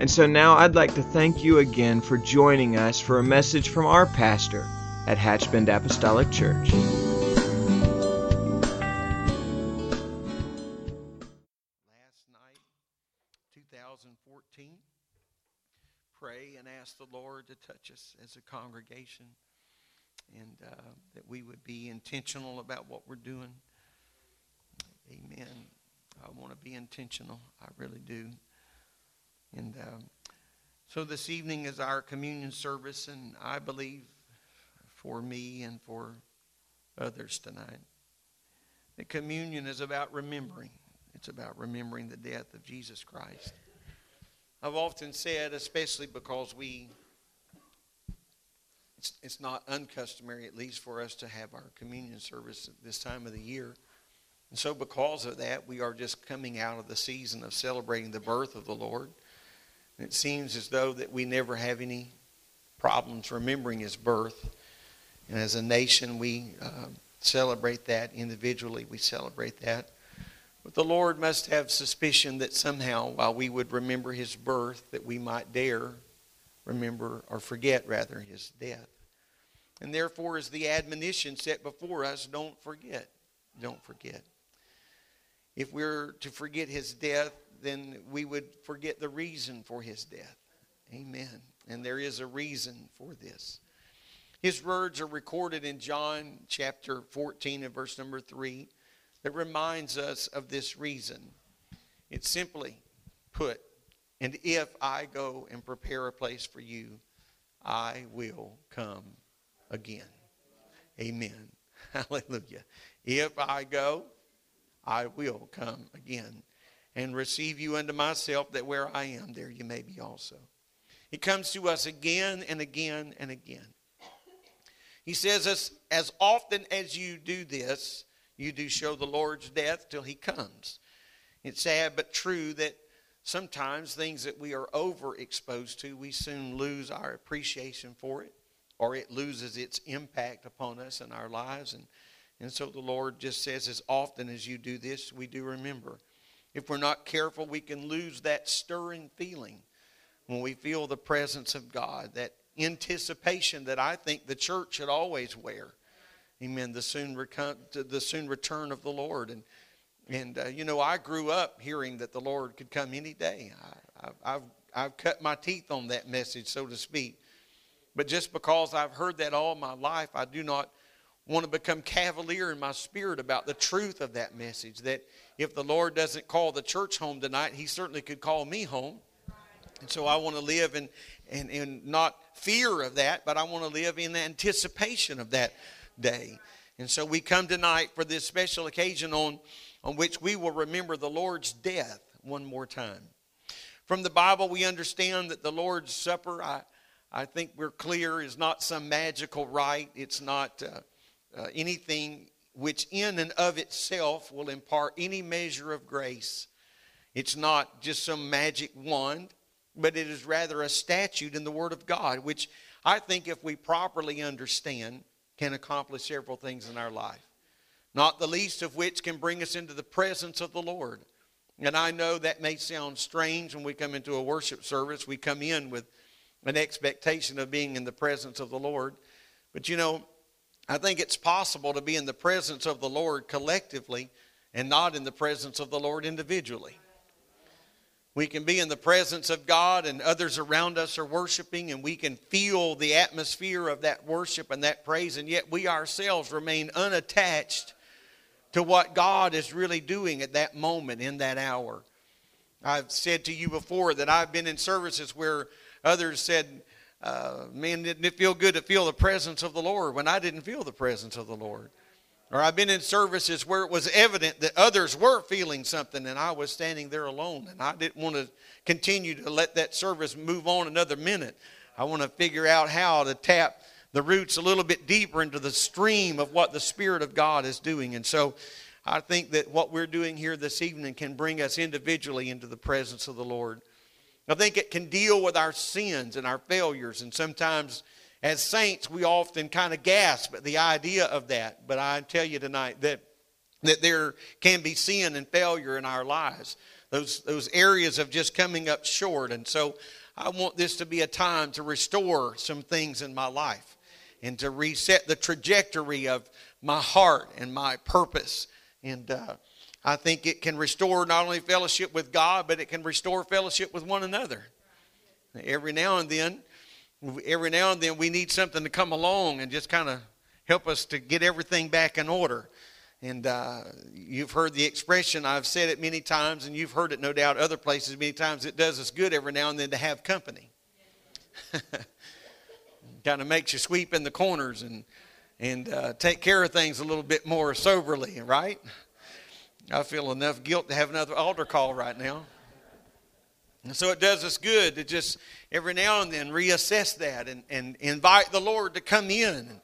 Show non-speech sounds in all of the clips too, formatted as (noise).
And so now I'd like to thank you again for joining us for a message from our pastor at Hatchbend Apostolic Church. last night, 2014. Pray and ask the Lord to touch us as a congregation and uh, that we would be intentional about what we're doing. Amen. I want to be intentional. I really do. And um, so this evening is our communion service, and I believe for me and for others tonight that communion is about remembering. It's about remembering the death of Jesus Christ. I've often said, especially because we, it's, it's not uncustomary, at least, for us to have our communion service at this time of the year. And so, because of that, we are just coming out of the season of celebrating the birth of the Lord. It seems as though that we never have any problems remembering his birth. And as a nation, we uh, celebrate that individually. We celebrate that. But the Lord must have suspicion that somehow, while we would remember his birth, that we might dare remember, or forget rather, his death. And therefore, is the admonition set before us don't forget. Don't forget. If we're to forget his death, then we would forget the reason for his death. Amen. And there is a reason for this. His words are recorded in John chapter 14 and verse number 3 that reminds us of this reason. It's simply put, and if I go and prepare a place for you, I will come again. Amen. (laughs) Hallelujah. If I go, I will come again and receive you unto myself, that where I am, there you may be also. It comes to us again and again and again. He says, as, as often as you do this, you do show the Lord's death till he comes. It's sad but true that sometimes things that we are overexposed to, we soon lose our appreciation for it, or it loses its impact upon us and our lives. And, and so the Lord just says, as often as you do this, we do remember. If we're not careful, we can lose that stirring feeling when we feel the presence of God, that anticipation that I think the church should always wear Amen. The soon, recon- the soon return of the Lord. And, and uh, you know, I grew up hearing that the Lord could come any day. I, I've, I've cut my teeth on that message, so to speak. But just because I've heard that all my life, I do not want to become cavalier in my spirit about the truth of that message. That if the Lord doesn't call the church home tonight, He certainly could call me home. And so I want to live in, in, in not fear of that, but I want to live in anticipation of that day. And so we come tonight for this special occasion on, on which we will remember the Lord's death one more time. From the Bible, we understand that the Lord's Supper, I, I think we're clear, is not some magical rite. It's not uh, uh, anything which, in and of itself, will impart any measure of grace. It's not just some magic wand, but it is rather a statute in the Word of God, which I think if we properly understand, can accomplish several things in our life, not the least of which can bring us into the presence of the Lord. And I know that may sound strange when we come into a worship service. We come in with an expectation of being in the presence of the Lord. But you know, I think it's possible to be in the presence of the Lord collectively and not in the presence of the Lord individually. We can be in the presence of God and others around us are worshiping, and we can feel the atmosphere of that worship and that praise, and yet we ourselves remain unattached to what God is really doing at that moment, in that hour. I've said to you before that I've been in services where others said, uh, Man, didn't it feel good to feel the presence of the Lord when I didn't feel the presence of the Lord? Or I've been in services where it was evident that others were feeling something and I was standing there alone and I didn't want to continue to let that service move on another minute. I want to figure out how to tap the roots a little bit deeper into the stream of what the Spirit of God is doing. And so I think that what we're doing here this evening can bring us individually into the presence of the Lord. I think it can deal with our sins and our failures. And sometimes, as saints, we often kind of gasp at the idea of that. But I tell you tonight that, that there can be sin and failure in our lives, those, those areas of just coming up short. And so I want this to be a time to restore some things in my life and to reset the trajectory of my heart and my purpose. And, uh, I think it can restore not only fellowship with God, but it can restore fellowship with one another. Every now and then, every now and then we need something to come along and just kind of help us to get everything back in order. And uh, you've heard the expression, I've said it many times, and you've heard it no doubt other places many times. It does us good every now and then to have company. (laughs) kind of makes you sweep in the corners and, and uh, take care of things a little bit more soberly, right? I feel enough guilt to have another altar call right now. And so it does us good to just every now and then reassess that and, and invite the Lord to come in and,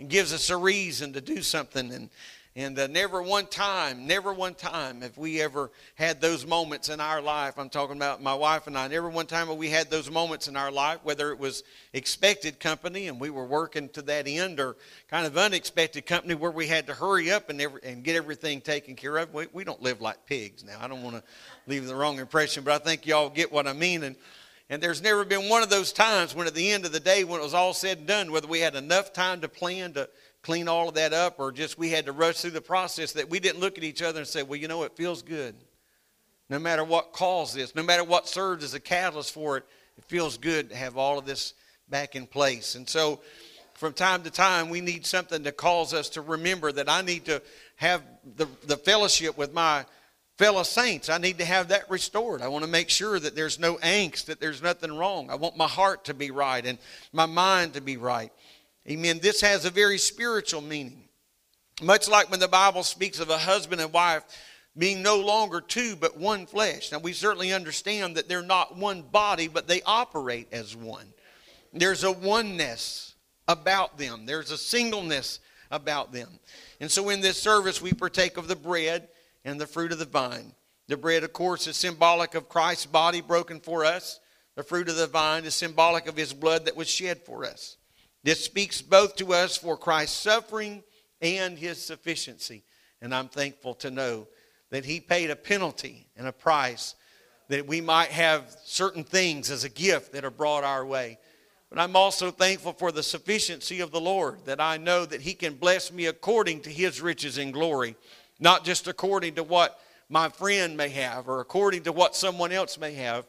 and gives us a reason to do something. And, and uh, never one time, never one time have we ever had those moments in our life. I'm talking about my wife and I. Never one time have we had those moments in our life, whether it was expected company and we were working to that end, or kind of unexpected company where we had to hurry up and, every, and get everything taken care of. We, we don't live like pigs now. I don't want to leave the wrong impression, but I think y'all get what I mean. And and there's never been one of those times when, at the end of the day, when it was all said and done, whether we had enough time to plan to clean all of that up or just we had to rush through the process that we didn't look at each other and say, well, you know, it feels good. No matter what caused this, no matter what served as a catalyst for it, it feels good to have all of this back in place. And so, from time to time, we need something to cause us to remember that I need to have the, the fellowship with my fellow saints. I need to have that restored. I want to make sure that there's no angst, that there's nothing wrong. I want my heart to be right and my mind to be right. Amen. This has a very spiritual meaning. Much like when the Bible speaks of a husband and wife being no longer two, but one flesh. Now, we certainly understand that they're not one body, but they operate as one. There's a oneness about them, there's a singleness about them. And so, in this service, we partake of the bread and the fruit of the vine. The bread, of course, is symbolic of Christ's body broken for us. The fruit of the vine is symbolic of his blood that was shed for us. This speaks both to us for Christ's suffering and his sufficiency. And I'm thankful to know that he paid a penalty and a price that we might have certain things as a gift that are brought our way. But I'm also thankful for the sufficiency of the Lord, that I know that he can bless me according to his riches and glory, not just according to what my friend may have or according to what someone else may have,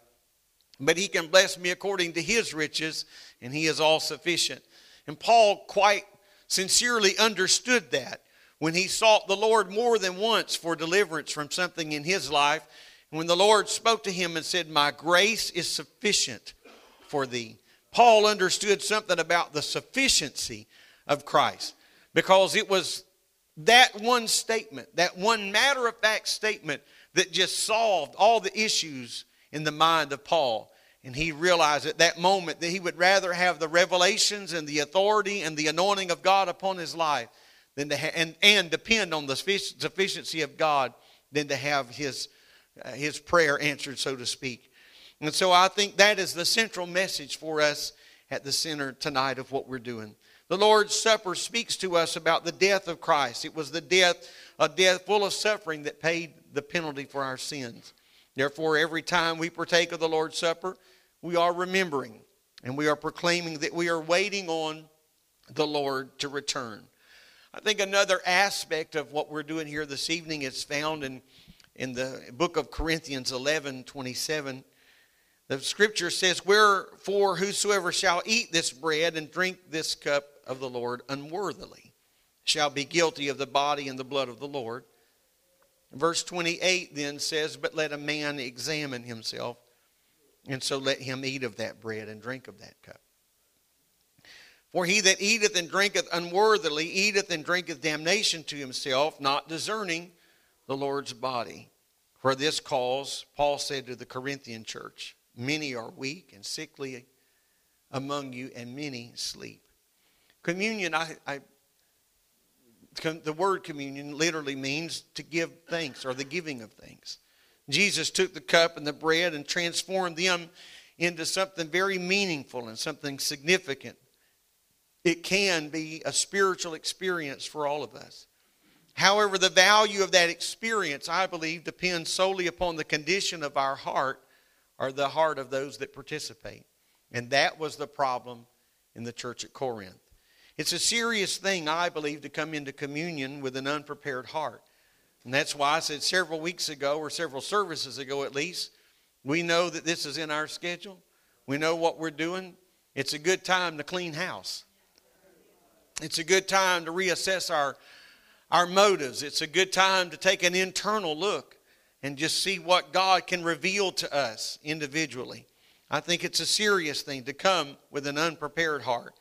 but he can bless me according to his riches, and he is all sufficient. And Paul quite sincerely understood that when he sought the Lord more than once for deliverance from something in his life. And when the Lord spoke to him and said, My grace is sufficient for thee. Paul understood something about the sufficiency of Christ because it was that one statement, that one matter of fact statement that just solved all the issues in the mind of Paul. And he realized at that moment that he would rather have the revelations and the authority and the anointing of God upon his life than to ha- and, and depend on the sufficiency of God than to have his, uh, his prayer answered, so to speak. And so I think that is the central message for us at the center tonight of what we're doing. The Lord's Supper speaks to us about the death of Christ. It was the death, a death full of suffering that paid the penalty for our sins. Therefore, every time we partake of the Lord's Supper, we are remembering and we are proclaiming that we are waiting on the Lord to return. I think another aspect of what we're doing here this evening is found in, in the book of Corinthians 11 27. The scripture says, Wherefore whosoever shall eat this bread and drink this cup of the Lord unworthily shall be guilty of the body and the blood of the Lord. Verse 28 then says, But let a man examine himself and so let him eat of that bread and drink of that cup. For he that eateth and drinketh unworthily eateth and drinketh damnation to himself, not discerning the Lord's body. For this cause, Paul said to the Corinthian church, Many are weak and sickly among you, and many sleep. Communion, I, I the word communion literally means to give thanks or the giving of thanks. Jesus took the cup and the bread and transformed them into something very meaningful and something significant it can be a spiritual experience for all of us. However, the value of that experience, I believe, depends solely upon the condition of our heart or the heart of those that participate. And that was the problem in the church at Corinth. It's a serious thing, I believe, to come into communion with an unprepared heart. And that's why I said several weeks ago, or several services ago at least, we know that this is in our schedule. We know what we're doing. It's a good time to clean house. It's a good time to reassess our, our motives. It's a good time to take an internal look and just see what God can reveal to us individually. I think it's a serious thing to come with an unprepared heart.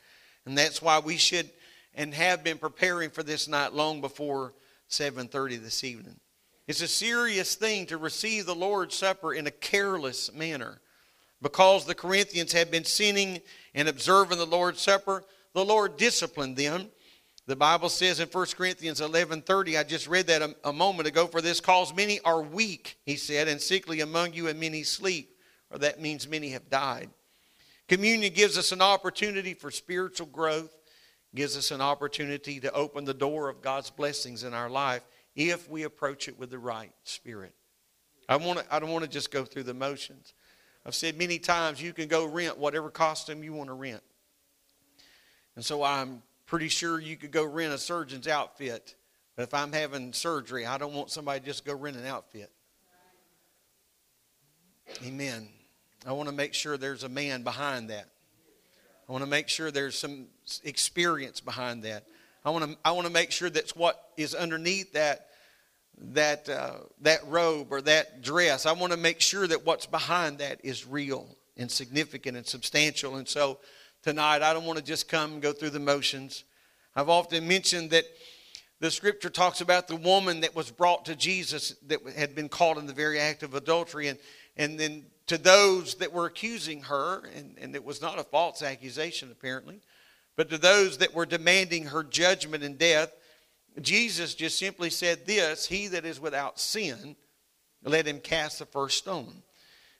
And that's why we should and have been preparing for this night long before 7:30 this evening. It's a serious thing to receive the Lord's Supper in a careless manner. Because the Corinthians had been sinning and observing the Lord's Supper, the Lord disciplined them. The Bible says in 1 Corinthians 11:30, I just read that a, a moment ago, for this cause many are weak, he said, and sickly among you, and many sleep, or that means many have died. Communion gives us an opportunity for spiritual growth, gives us an opportunity to open the door of God's blessings in our life if we approach it with the right spirit. I, want to, I don't want to just go through the motions. I've said many times you can go rent whatever costume you want to rent. And so I'm pretty sure you could go rent a surgeon's outfit. But if I'm having surgery, I don't want somebody to just go rent an outfit. Amen. I want to make sure there's a man behind that. I want to make sure there's some experience behind that. I want to, I want to make sure that's what is underneath that, that, uh, that robe or that dress. I want to make sure that what's behind that is real and significant and substantial. And so tonight. I don't want to just come and go through the motions. I've often mentioned that the scripture talks about the woman that was brought to Jesus that had been caught in the very act of adultery. And, and then to those that were accusing her, and, and it was not a false accusation apparently, but to those that were demanding her judgment and death, Jesus just simply said this He that is without sin, let him cast the first stone.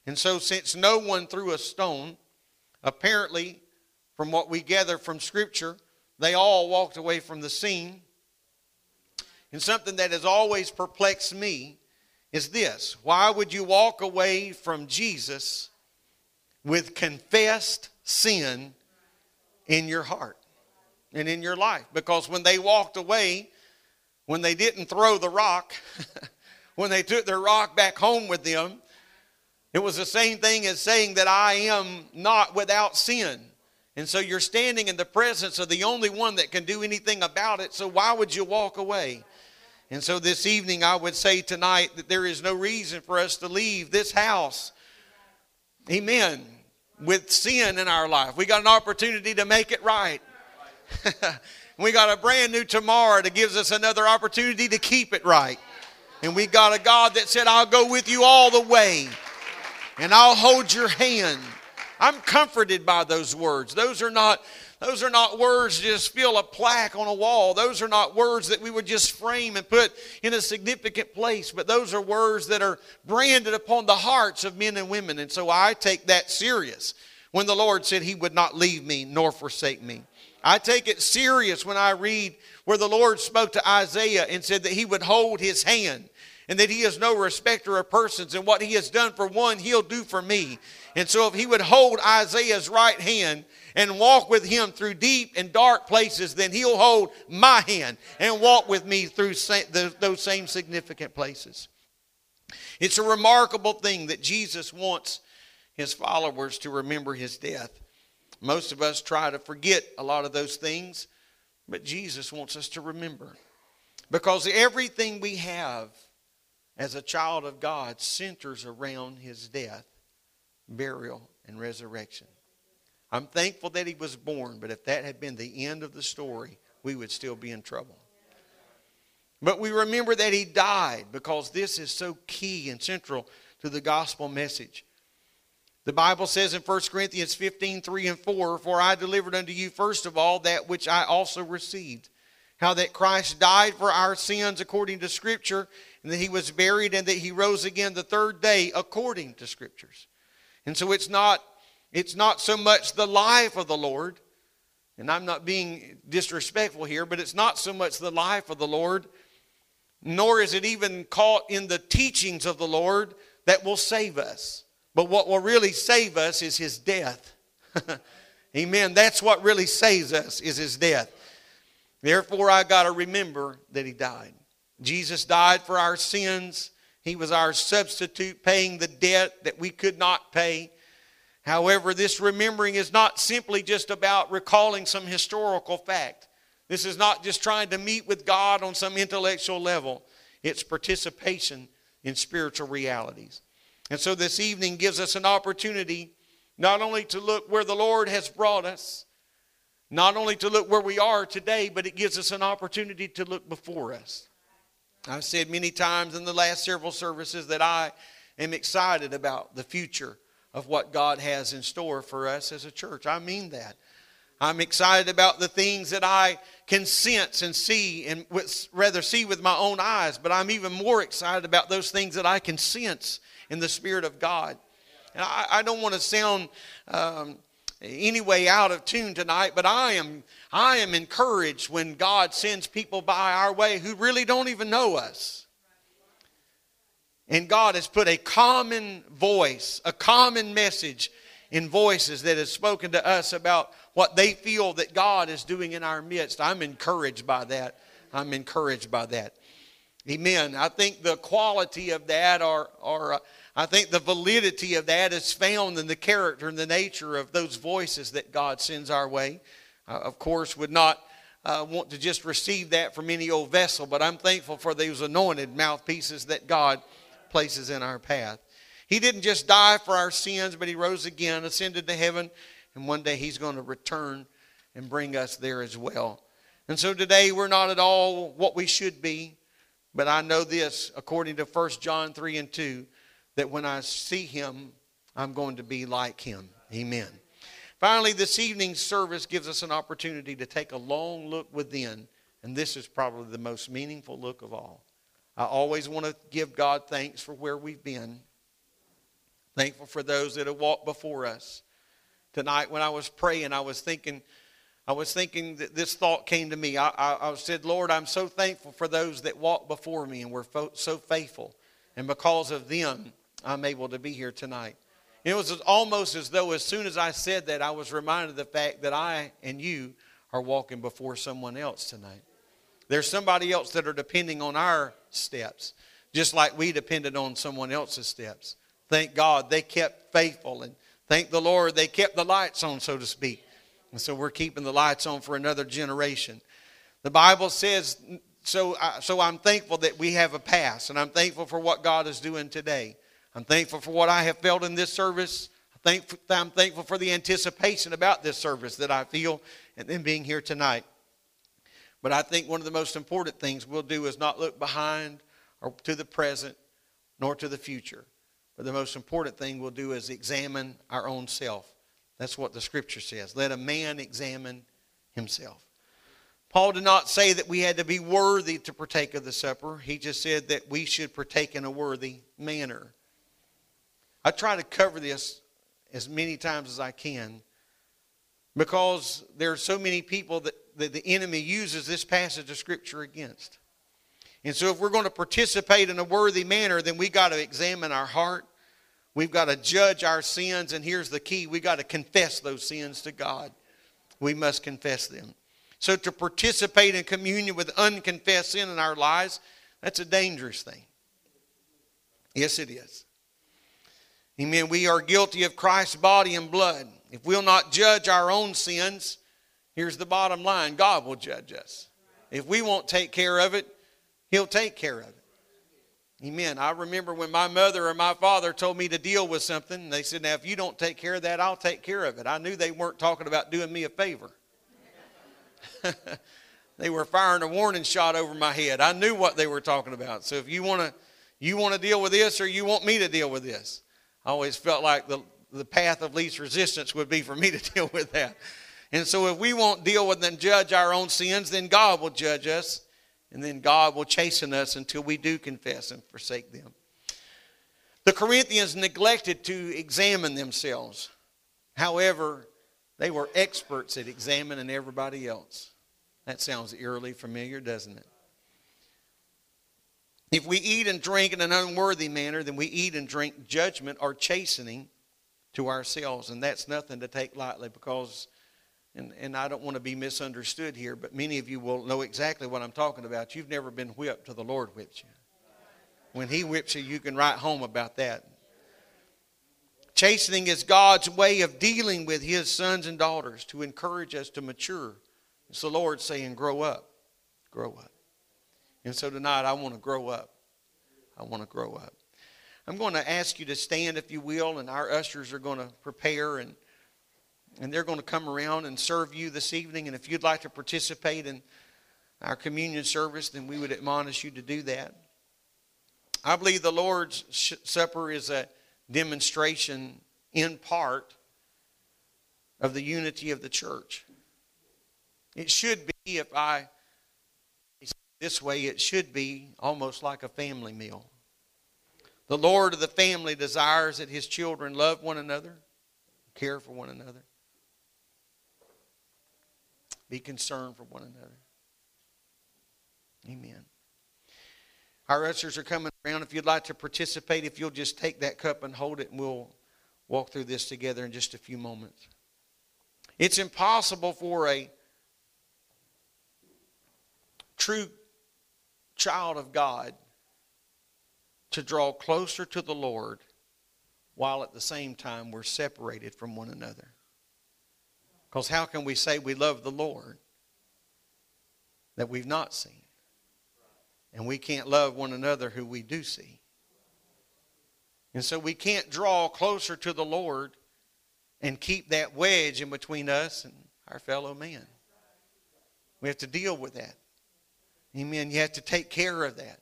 And so, since no one threw a stone, apparently from what we gather from Scripture, they all walked away from the scene. And something that has always perplexed me is this why would you walk away from Jesus with confessed sin in your heart and in your life? Because when they walked away, when they didn't throw the rock, (laughs) when they took their rock back home with them, it was the same thing as saying that I am not without sin. And so you're standing in the presence of the only one that can do anything about it. So why would you walk away? And so this evening, I would say tonight that there is no reason for us to leave this house. Amen. With sin in our life. We got an opportunity to make it right. (laughs) we got a brand new tomorrow that gives us another opportunity to keep it right. And we got a God that said, I'll go with you all the way. And I'll hold your hand. I'm comforted by those words. Those are not those are not words just fill a plaque on a wall. Those are not words that we would just frame and put in a significant place, but those are words that are branded upon the hearts of men and women. And so I take that serious when the Lord said he would not leave me nor forsake me. I take it serious when I read where the Lord spoke to Isaiah and said that he would hold his hand and that he is no respecter of persons and what he has done for one he'll do for me and so if he would hold Isaiah's right hand and walk with him through deep and dark places, then he'll hold my hand and walk with me through those same significant places. It's a remarkable thing that Jesus wants his followers to remember his death. Most of us try to forget a lot of those things, but Jesus wants us to remember. Because everything we have as a child of God centers around his death burial, and resurrection. I'm thankful that he was born, but if that had been the end of the story, we would still be in trouble. But we remember that he died because this is so key and central to the gospel message. The Bible says in 1 Corinthians 15 3 and 4, For I delivered unto you first of all that which I also received, how that Christ died for our sins according to Scripture, and that he was buried, and that he rose again the third day according to Scriptures. And so it's not, it's not so much the life of the Lord, and I'm not being disrespectful here, but it's not so much the life of the Lord, nor is it even caught in the teachings of the Lord that will save us. But what will really save us is his death. (laughs) Amen. That's what really saves us is his death. Therefore, I got to remember that he died. Jesus died for our sins. He was our substitute, paying the debt that we could not pay. However, this remembering is not simply just about recalling some historical fact. This is not just trying to meet with God on some intellectual level, it's participation in spiritual realities. And so this evening gives us an opportunity not only to look where the Lord has brought us, not only to look where we are today, but it gives us an opportunity to look before us. I've said many times in the last several services that I am excited about the future of what God has in store for us as a church. I mean that. I'm excited about the things that I can sense and see, and rather see with my own eyes, but I'm even more excited about those things that I can sense in the Spirit of God. And I, I don't want to sound um, anyway out of tune tonight, but I am, I am encouraged when God sends people by our way who really don't even know us. And God has put a common voice, a common message in voices that has spoken to us about what they feel that God is doing in our midst. I'm encouraged by that. I'm encouraged by that. Amen. I think the quality of that, or uh, I think the validity of that, is found in the character and the nature of those voices that God sends our way. Of course, would not uh, want to just receive that from any old vessel, but I'm thankful for those anointed mouthpieces that God places in our path. He didn't just die for our sins, but He rose again, ascended to heaven, and one day He's going to return and bring us there as well. And so today we're not at all what we should be. But I know this, according to 1 John 3 and 2, that when I see him, I'm going to be like him. Amen. Finally, this evening's service gives us an opportunity to take a long look within, and this is probably the most meaningful look of all. I always want to give God thanks for where we've been, thankful for those that have walked before us. Tonight, when I was praying, I was thinking, I was thinking that this thought came to me. I, I, I said, Lord, I'm so thankful for those that walked before me and were fo- so faithful. And because of them, I'm able to be here tonight. It was almost as though as soon as I said that, I was reminded of the fact that I and you are walking before someone else tonight. There's somebody else that are depending on our steps, just like we depended on someone else's steps. Thank God they kept faithful, and thank the Lord they kept the lights on, so to speak. And so we're keeping the lights on for another generation. The Bible says, so, I, so I'm thankful that we have a past, and I'm thankful for what God is doing today. I'm thankful for what I have felt in this service. I'm thankful for the anticipation about this service that I feel and then being here tonight. But I think one of the most important things we'll do is not look behind or to the present nor to the future. But the most important thing we'll do is examine our own self. That's what the scripture says. Let a man examine himself. Paul did not say that we had to be worthy to partake of the supper. He just said that we should partake in a worthy manner. I try to cover this as many times as I can because there are so many people that, that the enemy uses this passage of Scripture against. And so, if we're going to participate in a worthy manner, then we've got to examine our heart. We've got to judge our sins, and here's the key we've got to confess those sins to God. We must confess them. So, to participate in communion with unconfessed sin in our lives, that's a dangerous thing. Yes, it is. Amen. We are guilty of Christ's body and blood. If we'll not judge our own sins, here's the bottom line God will judge us. If we won't take care of it, He'll take care of it. Amen. I remember when my mother or my father told me to deal with something, they said, Now, if you don't take care of that, I'll take care of it. I knew they weren't talking about doing me a favor. (laughs) they were firing a warning shot over my head. I knew what they were talking about. So if you want to you want to deal with this or you want me to deal with this. I always felt like the, the path of least resistance would be for me to (laughs) deal with that. And so if we won't deal with and judge our own sins, then God will judge us and then God will chasten us until we do confess and forsake them. The Corinthians neglected to examine themselves. However, they were experts at examining everybody else. That sounds eerily familiar, doesn't it? If we eat and drink in an unworthy manner, then we eat and drink judgment or chastening to ourselves. And that's nothing to take lightly because and, and I don't want to be misunderstood here, but many of you will know exactly what I'm talking about. You've never been whipped till the Lord whips you. When He whips you, you can write home about that. Chastening is God's way of dealing with His sons and daughters to encourage us to mature. It's the Lord saying, Grow up, grow up. And so tonight, I want to grow up. I want to grow up. I'm going to ask you to stand, if you will, and our ushers are going to prepare and and they're going to come around and serve you this evening. And if you'd like to participate in our communion service, then we would admonish you to do that. I believe the Lord's Supper is a demonstration, in part, of the unity of the church. It should be, if I this way, it should be almost like a family meal. The Lord of the family desires that his children love one another, care for one another. Be concerned for one another. Amen. Our ushers are coming around. If you'd like to participate, if you'll just take that cup and hold it, and we'll walk through this together in just a few moments. It's impossible for a true child of God to draw closer to the Lord while at the same time we're separated from one another. Because how can we say we love the Lord that we've not seen? And we can't love one another who we do see. And so we can't draw closer to the Lord and keep that wedge in between us and our fellow men. We have to deal with that. Amen. You have to take care of that.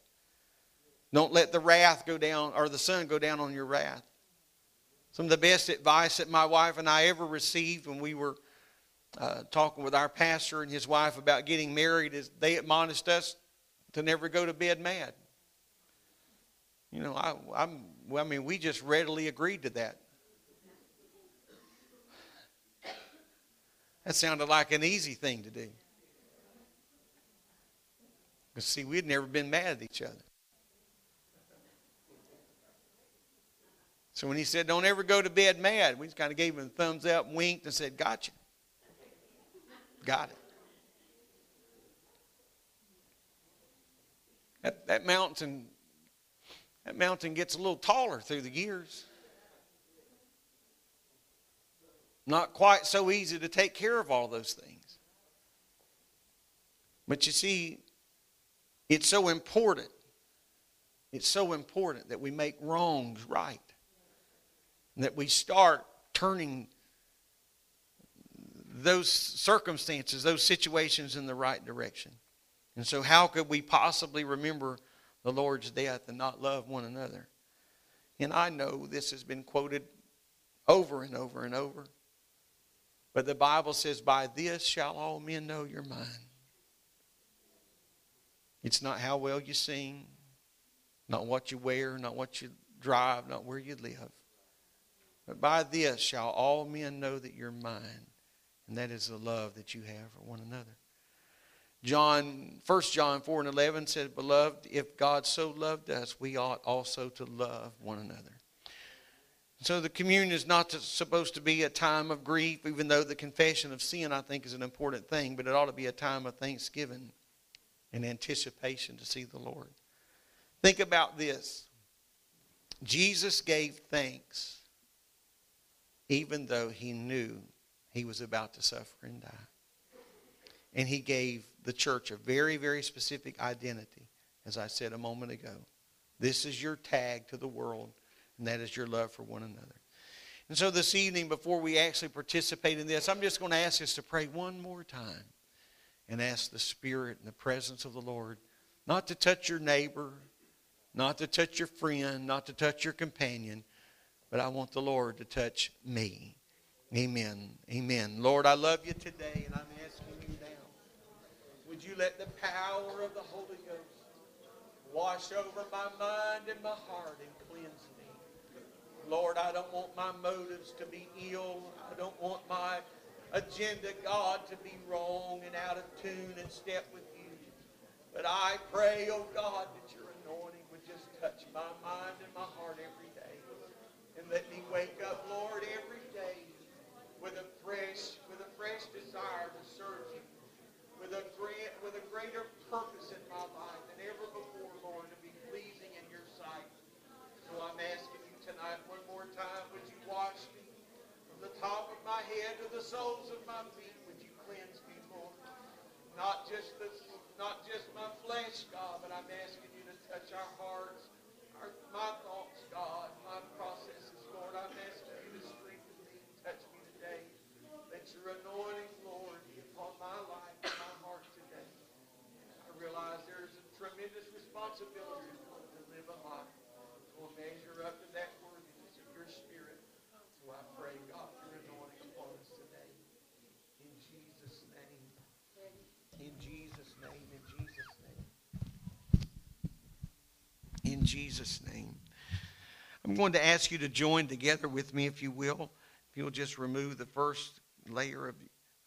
Don't let the wrath go down or the sun go down on your wrath. Some of the best advice that my wife and I ever received when we were uh, talking with our pastor and his wife about getting married is they admonished us to never go to bed mad. You know, I, I'm, I mean, we just readily agreed to that. That sounded like an easy thing to do. Because, see, we'd never been mad at each other. So when he said, Don't ever go to bed mad, we just kind of gave him a thumbs up, winked, and said, Gotcha. Got it. That, that mountain that mountain gets a little taller through the years. Not quite so easy to take care of all those things. But you see, it's so important. It's so important that we make wrongs right. That we start turning those circumstances, those situations in the right direction. And so, how could we possibly remember the Lord's death and not love one another? And I know this has been quoted over and over and over. But the Bible says, By this shall all men know you're mine. It's not how well you sing, not what you wear, not what you drive, not where you live. But by this shall all men know that you're mine and that is the love that you have for one another. John, 1 John 4 and 11 said, Beloved, if God so loved us, we ought also to love one another. So the communion is not to, supposed to be a time of grief, even though the confession of sin, I think, is an important thing, but it ought to be a time of thanksgiving and anticipation to see the Lord. Think about this Jesus gave thanks even though he knew he was about to suffer and die. And he gave the church a very, very specific identity, as I said a moment ago This is your tag to the world, and that is your love for one another. And so this evening, before we actually participate in this, I'm just going to ask us to pray one more time and ask the Spirit and the presence of the Lord not to touch your neighbor, not to touch your friend, not to touch your companion, but I want the Lord to touch me. Amen. Amen. Lord, I love you today, and I'm asking you now, would you let the power of the Holy Ghost wash over my mind and my heart and cleanse me? Lord, I don't want my motives to be ill. I don't want my agenda, God, to be wrong and out of tune and step with you. But I pray, oh God, that your anointing would just touch my mind and my heart every day. And let me wake up, Lord, every day with a fresh, with a fresh desire to serve you, with a great, with a greater purpose in my life than ever before, Lord, to be pleasing in your sight. So I'm asking you tonight one more time, would you wash me from the top of my head to the soles of my feet? Would you cleanse me, Lord? Not just the, not just my flesh, God, but I'm asking you to touch our hearts, our, my thoughts, God, my processes, Lord. I'm asking you to strengthen me, touch me today. Let your anointing, Lord, be upon my life and my heart today. I realize there's a tremendous responsibility to live a life that will measure up to that worthiness of your spirit. So I pray, God, your anointing upon us today. In Jesus' name. In Jesus' name. In Jesus' name. Jesus' name. I'm going to ask you to join together with me, if you will. If you'll just remove the first layer of,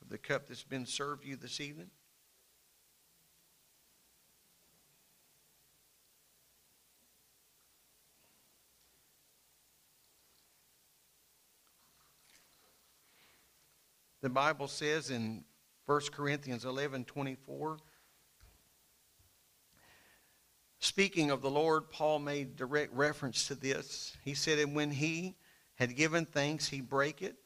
of the cup that's been served you this evening. The Bible says in 1 Corinthians 11 24, speaking of the Lord, Paul made direct reference to this. He said, And when he had given thanks, he brake it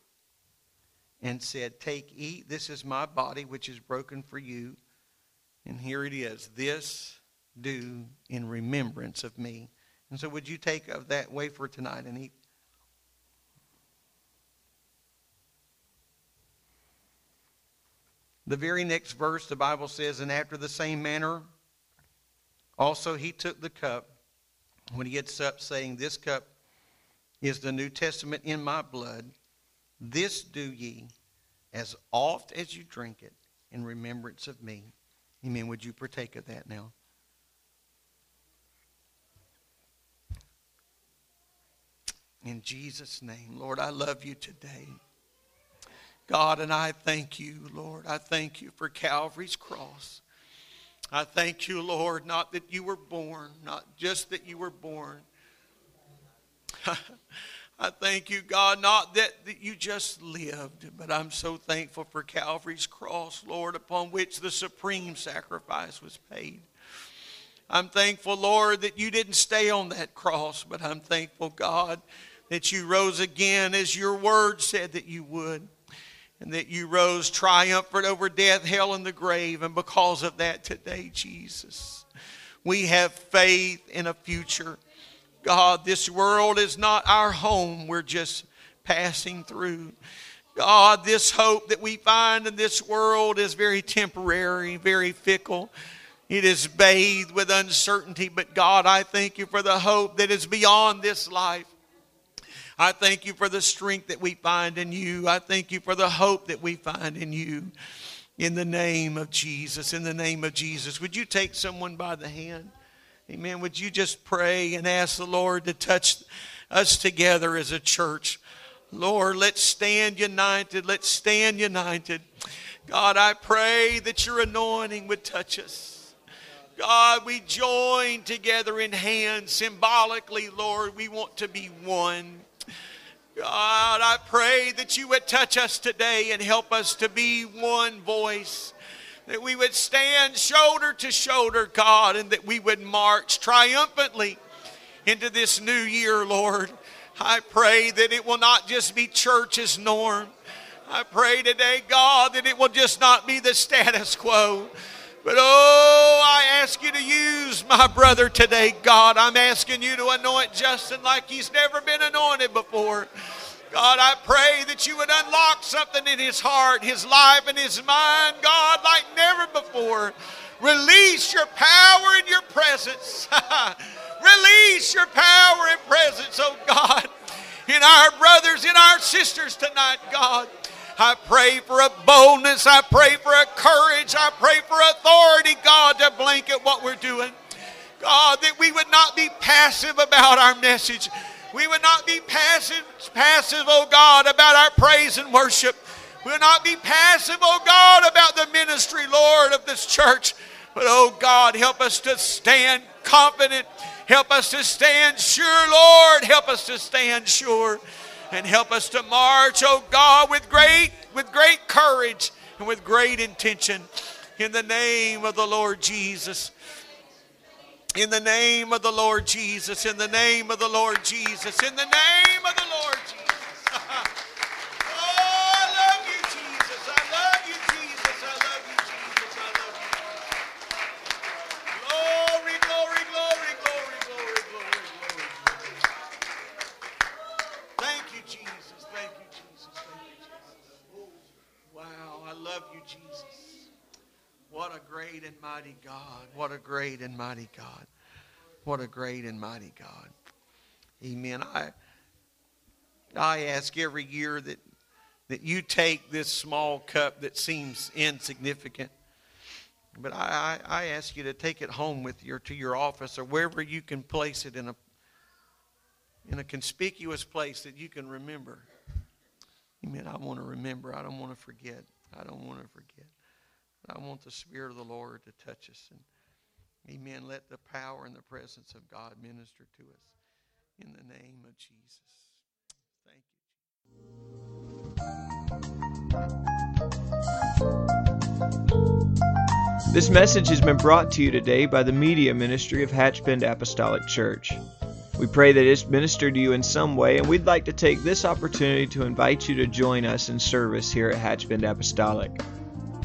and said, Take, eat, this is my body, which is broken for you. And here it is. This do in remembrance of me. And so, would you take of that wafer tonight and eat? The very next verse, the Bible says, And after the same manner, also he took the cup when he had supped, saying, This cup is the New Testament in my blood. This do ye as oft as you drink it in remembrance of me. Amen. Would you partake of that now? In Jesus' name, Lord, I love you today. God, and I thank you, Lord. I thank you for Calvary's cross. I thank you, Lord, not that you were born, not just that you were born. (laughs) I thank you, God, not that, that you just lived, but I'm so thankful for Calvary's cross, Lord, upon which the supreme sacrifice was paid. I'm thankful, Lord, that you didn't stay on that cross, but I'm thankful, God, that you rose again as your word said that you would and that you rose triumphant over death, hell, and the grave. And because of that today, Jesus, we have faith in a future. God, this world is not our home. We're just passing through. God, this hope that we find in this world is very temporary, very fickle. It is bathed with uncertainty. But God, I thank you for the hope that is beyond this life. I thank you for the strength that we find in you. I thank you for the hope that we find in you. In the name of Jesus, in the name of Jesus. Would you take someone by the hand? Amen. Would you just pray and ask the Lord to touch us together as a church? Lord, let's stand united. Let's stand united. God, I pray that your anointing would touch us. God, we join together in hands symbolically, Lord. We want to be one. God, I pray that you would touch us today and help us to be one voice. That we would stand shoulder to shoulder, God, and that we would march triumphantly into this new year, Lord. I pray that it will not just be church's norm. I pray today, God, that it will just not be the status quo. But oh, I ask you to use my brother today, God. I'm asking you to anoint Justin like he's never been anointed before. God, I pray that you would unlock something in his heart, his life, and his mind, God, like never before. Release your power and your presence. (laughs) Release your power and presence, oh God, in our brothers, in our sisters tonight, God. I pray for a boldness. I pray for a courage. I pray for authority, God, to blanket what we're doing. God, that we would not be passive about our message. We would not be passive, passive, oh God, about our praise and worship. We would not be passive, oh God, about the ministry, Lord, of this church. But oh God, help us to stand confident. Help us to stand sure, Lord. Help us to stand sure. And help us to march, oh God, with great, with great courage and with great intention. In the name of the Lord Jesus. In the name of the Lord Jesus. In the name of the Lord Jesus. In the name of the Lord Jesus. oh, I love you, Jesus. I love you, Jesus. I love you, Jesus. I love you. Glory, glory, glory, glory, glory, glory, glory. Thank you, Jesus. Thank you, Jesus. Thank you, Jesus. Wow, I love you, Jesus. What a great and mighty God. What a great and mighty God. What a great and mighty God. Amen. I I ask every year that that you take this small cup that seems insignificant. But I, I, I ask you to take it home with you to your office or wherever you can place it in a in a conspicuous place that you can remember. Amen. I want to remember. I don't want to forget. I don't want to forget. I want the Spirit of the Lord to touch us. And amen. Let the power and the presence of God minister to us. In the name of Jesus. Thank you. This message has been brought to you today by the media ministry of Hatch Bend Apostolic Church. We pray that it's ministered to you in some way, and we'd like to take this opportunity to invite you to join us in service here at Hatch Bend Apostolic.